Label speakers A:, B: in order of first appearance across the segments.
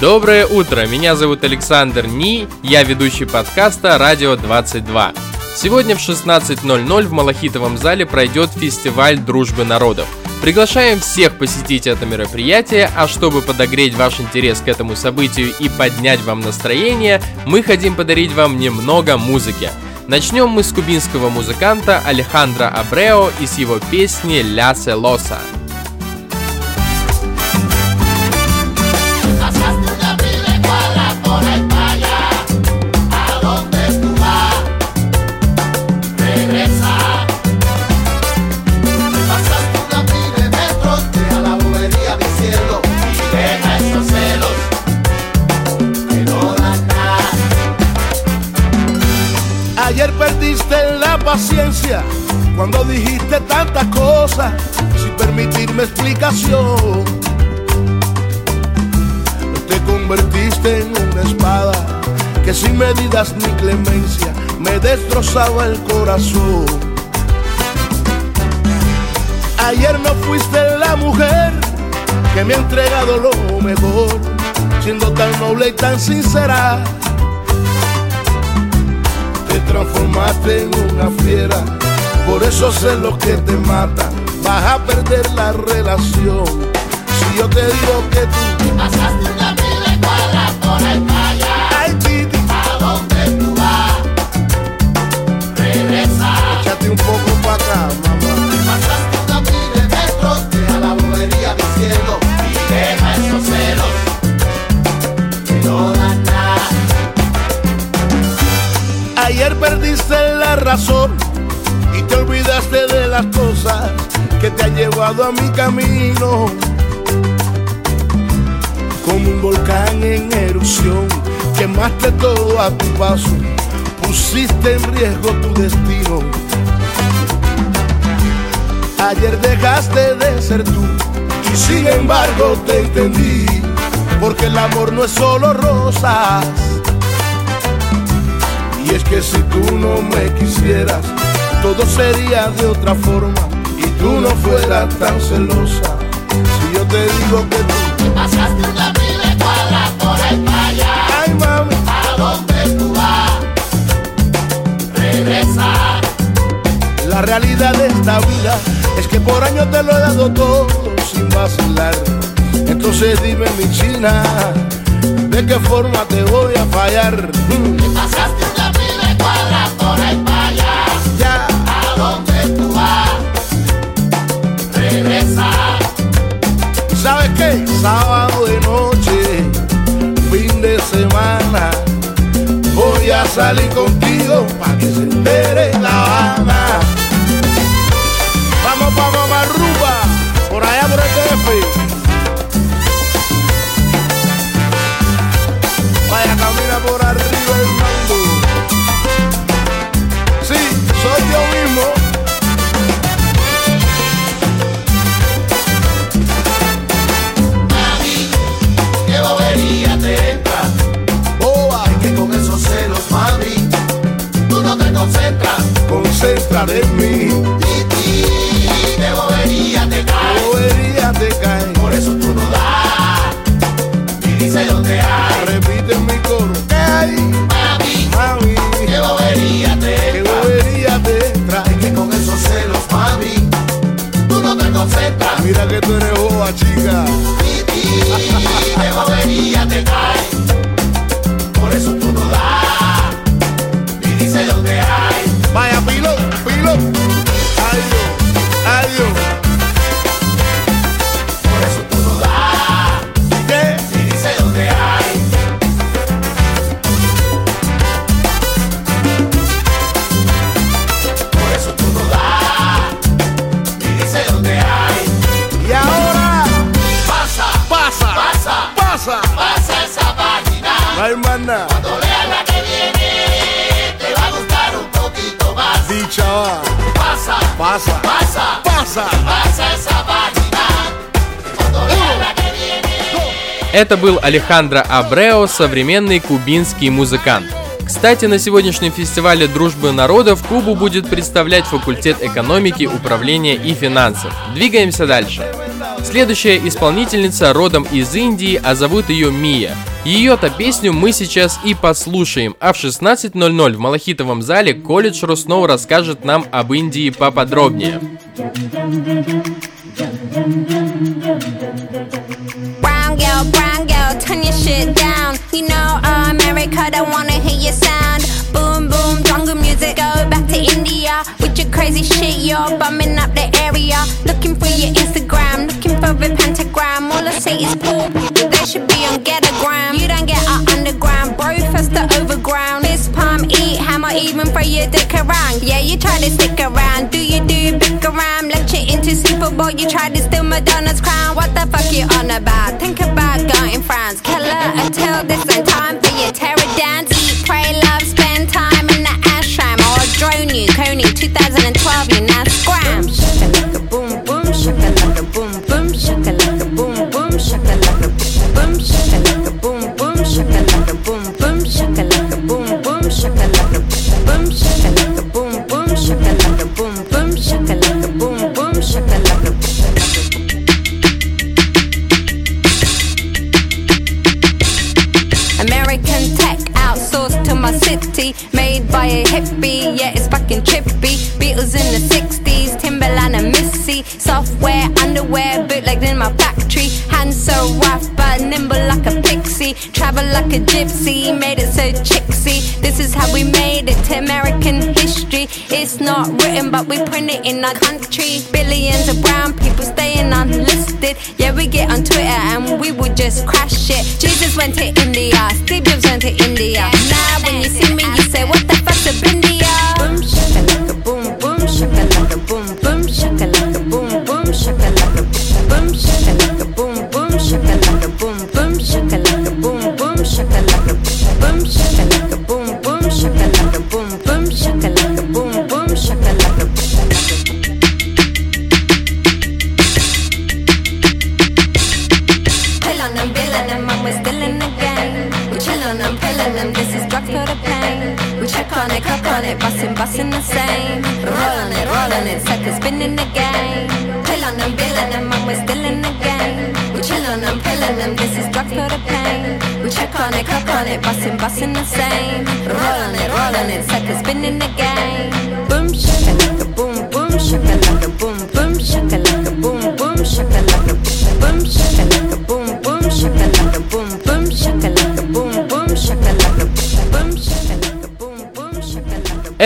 A: Доброе утро, меня зовут Александр Ни, я ведущий подкаста «Радио 22». Сегодня в 16.00 в Малахитовом зале пройдет фестиваль дружбы народов. Приглашаем всех посетить это мероприятие, а чтобы подогреть ваш интерес к этому событию и поднять вам настроение, мы хотим подарить вам немного музыки. Начнем мы с кубинского музыканта Алехандро Абрео и с его песни «Ля Селоса».
B: Cuando dijiste tantas cosas sin permitirme explicación. Te convertiste en una espada que sin medidas ni clemencia me destrozaba el corazón. Ayer no fuiste la mujer que me ha entregado lo mejor, siendo tan noble y tan sincera transformaste en una fiera. Por eso sé lo que te mata. Vas a perder la relación. Si yo te digo que tú
C: pasaste una de cuadra el que
B: te han llevado a mi camino. Como un volcán en erupción, quemaste todo a tu paso, pusiste en riesgo tu destino. Ayer dejaste de ser tú y sin embargo te entendí, porque el amor no es solo rosas. Y es que si tú no me quisieras, todo sería de otra forma tú no fueras tan celosa. Si yo te digo que tú
C: Pasaste una vida de cuadra por el playa.
B: ay mami,
C: ¿A dónde tú vas? Regresa.
B: la realidad de esta vida es que por años te lo he dado todo sin vacilar. Entonces dime mi china, ¿de qué forma te voy a fallar? Mm,
C: Pasaste una vida de cuadra por el playa.
B: Ya,
C: ¿A dónde?
B: ¿Sabes qué? Sábado de noche, fin de semana, voy a salir contigo para que se entere la. En mí.
C: Y, y qué bobería te cae.
B: Bobería te cae.
C: Por eso tú no das. Y dice dónde hay.
B: Repite en mi coro. ¿Qué hay?
C: Mami,
B: Mami,
C: qué bobería te entra.
B: bobería te trae.
C: Que con esos celos, mami, tú no te concentras.
B: Mira que tú eres boba, chica.
C: Y, y qué bobería te cae. Por eso tú no das. Va. Pasa,
B: Pasa,
C: pasa,
B: pasa.
C: pasa esa que viene.
A: Это был Алехандро Абрео, современный кубинский музыкант. Кстати, на сегодняшнем фестивале дружбы народов Кубу будет представлять факультет экономики, управления и финансов. Двигаемся дальше. Следующая исполнительница родом из Индии, а зовут ее Мия. Ее-то песню мы сейчас и послушаем, а в 16.00 в Малахитовом зале колледж Русноу расскажет нам об Индии поподробнее.
D: Brown girl, brown girl, turn your shit down. Throw your dick around. Yeah, you try to stick around. Do you do you pick around? Lecture into Super Bowl, you try to steal Madonna's crown. What the fuck you on about? Think about going France. Killer until this ain't time for your terror dance. Eat, pray, love, spend time in the ashram. Or drone you, Coney 2012, you city, made by a hippie, yeah, it's fucking trippy. Beatles in the 60s, Timberland and Missy. Software, underwear, bootlegged in my factory. Hands so rough, but nimble like a. Travel like a gypsy, made it so chicksy. This is how we made it to American history. It's not written, but we print it in our country. Billions of brown people staying unlisted. Yeah, we get on Twitter and we will just crash it. Jesus went to India, Steve Jobs went to India. Now when you see me, you say, What the fuck's a India? Pill on them, and we're still in the game. We chill on them, this is drugs for the pain. We check on it, cup on it, bustin', bustin' the same. Roll on it, roll on it, suckers spinning the game. Pill on them, bill them, and we're still in the game. We chill on them, pill on them, this is drugs for the pain. We check on it, cup on it, bustin', bustin' the same. Roll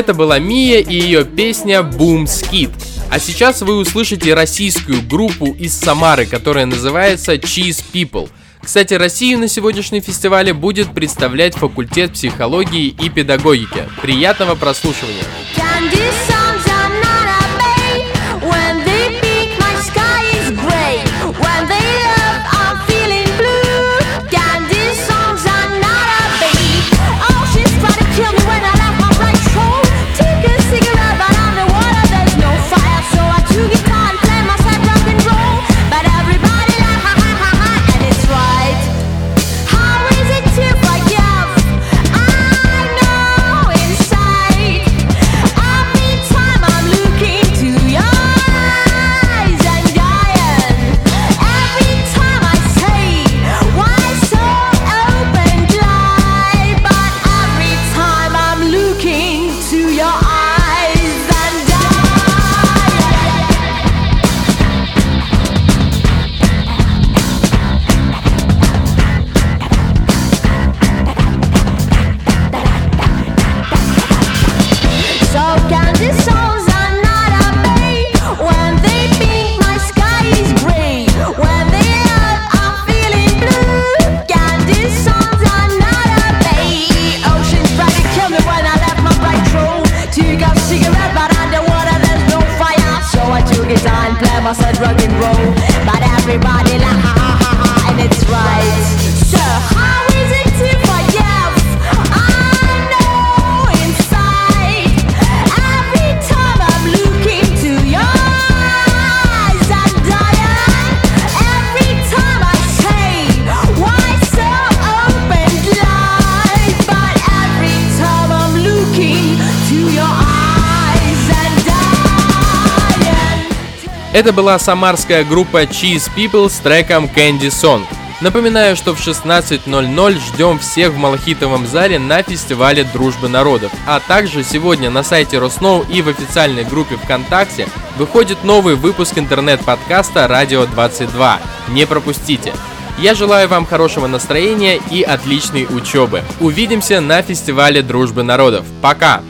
A: Это была Мия и ее песня Boom Skid. А сейчас вы услышите российскую группу из Самары, которая называется Cheese People. Кстати, Россию на сегодняшнем фестивале будет представлять факультет психологии и педагогики. Приятного прослушивания! Это была самарская группа Cheese People с треком Candy Song. Напоминаю, что в 16.00 ждем всех в Малахитовом зале на фестивале Дружбы народов. А также сегодня на сайте Росноу и в официальной группе ВКонтакте выходит новый выпуск интернет-подкаста «Радио 22». Не пропустите! Я желаю вам хорошего настроения и отличной учебы. Увидимся на фестивале Дружбы народов. Пока!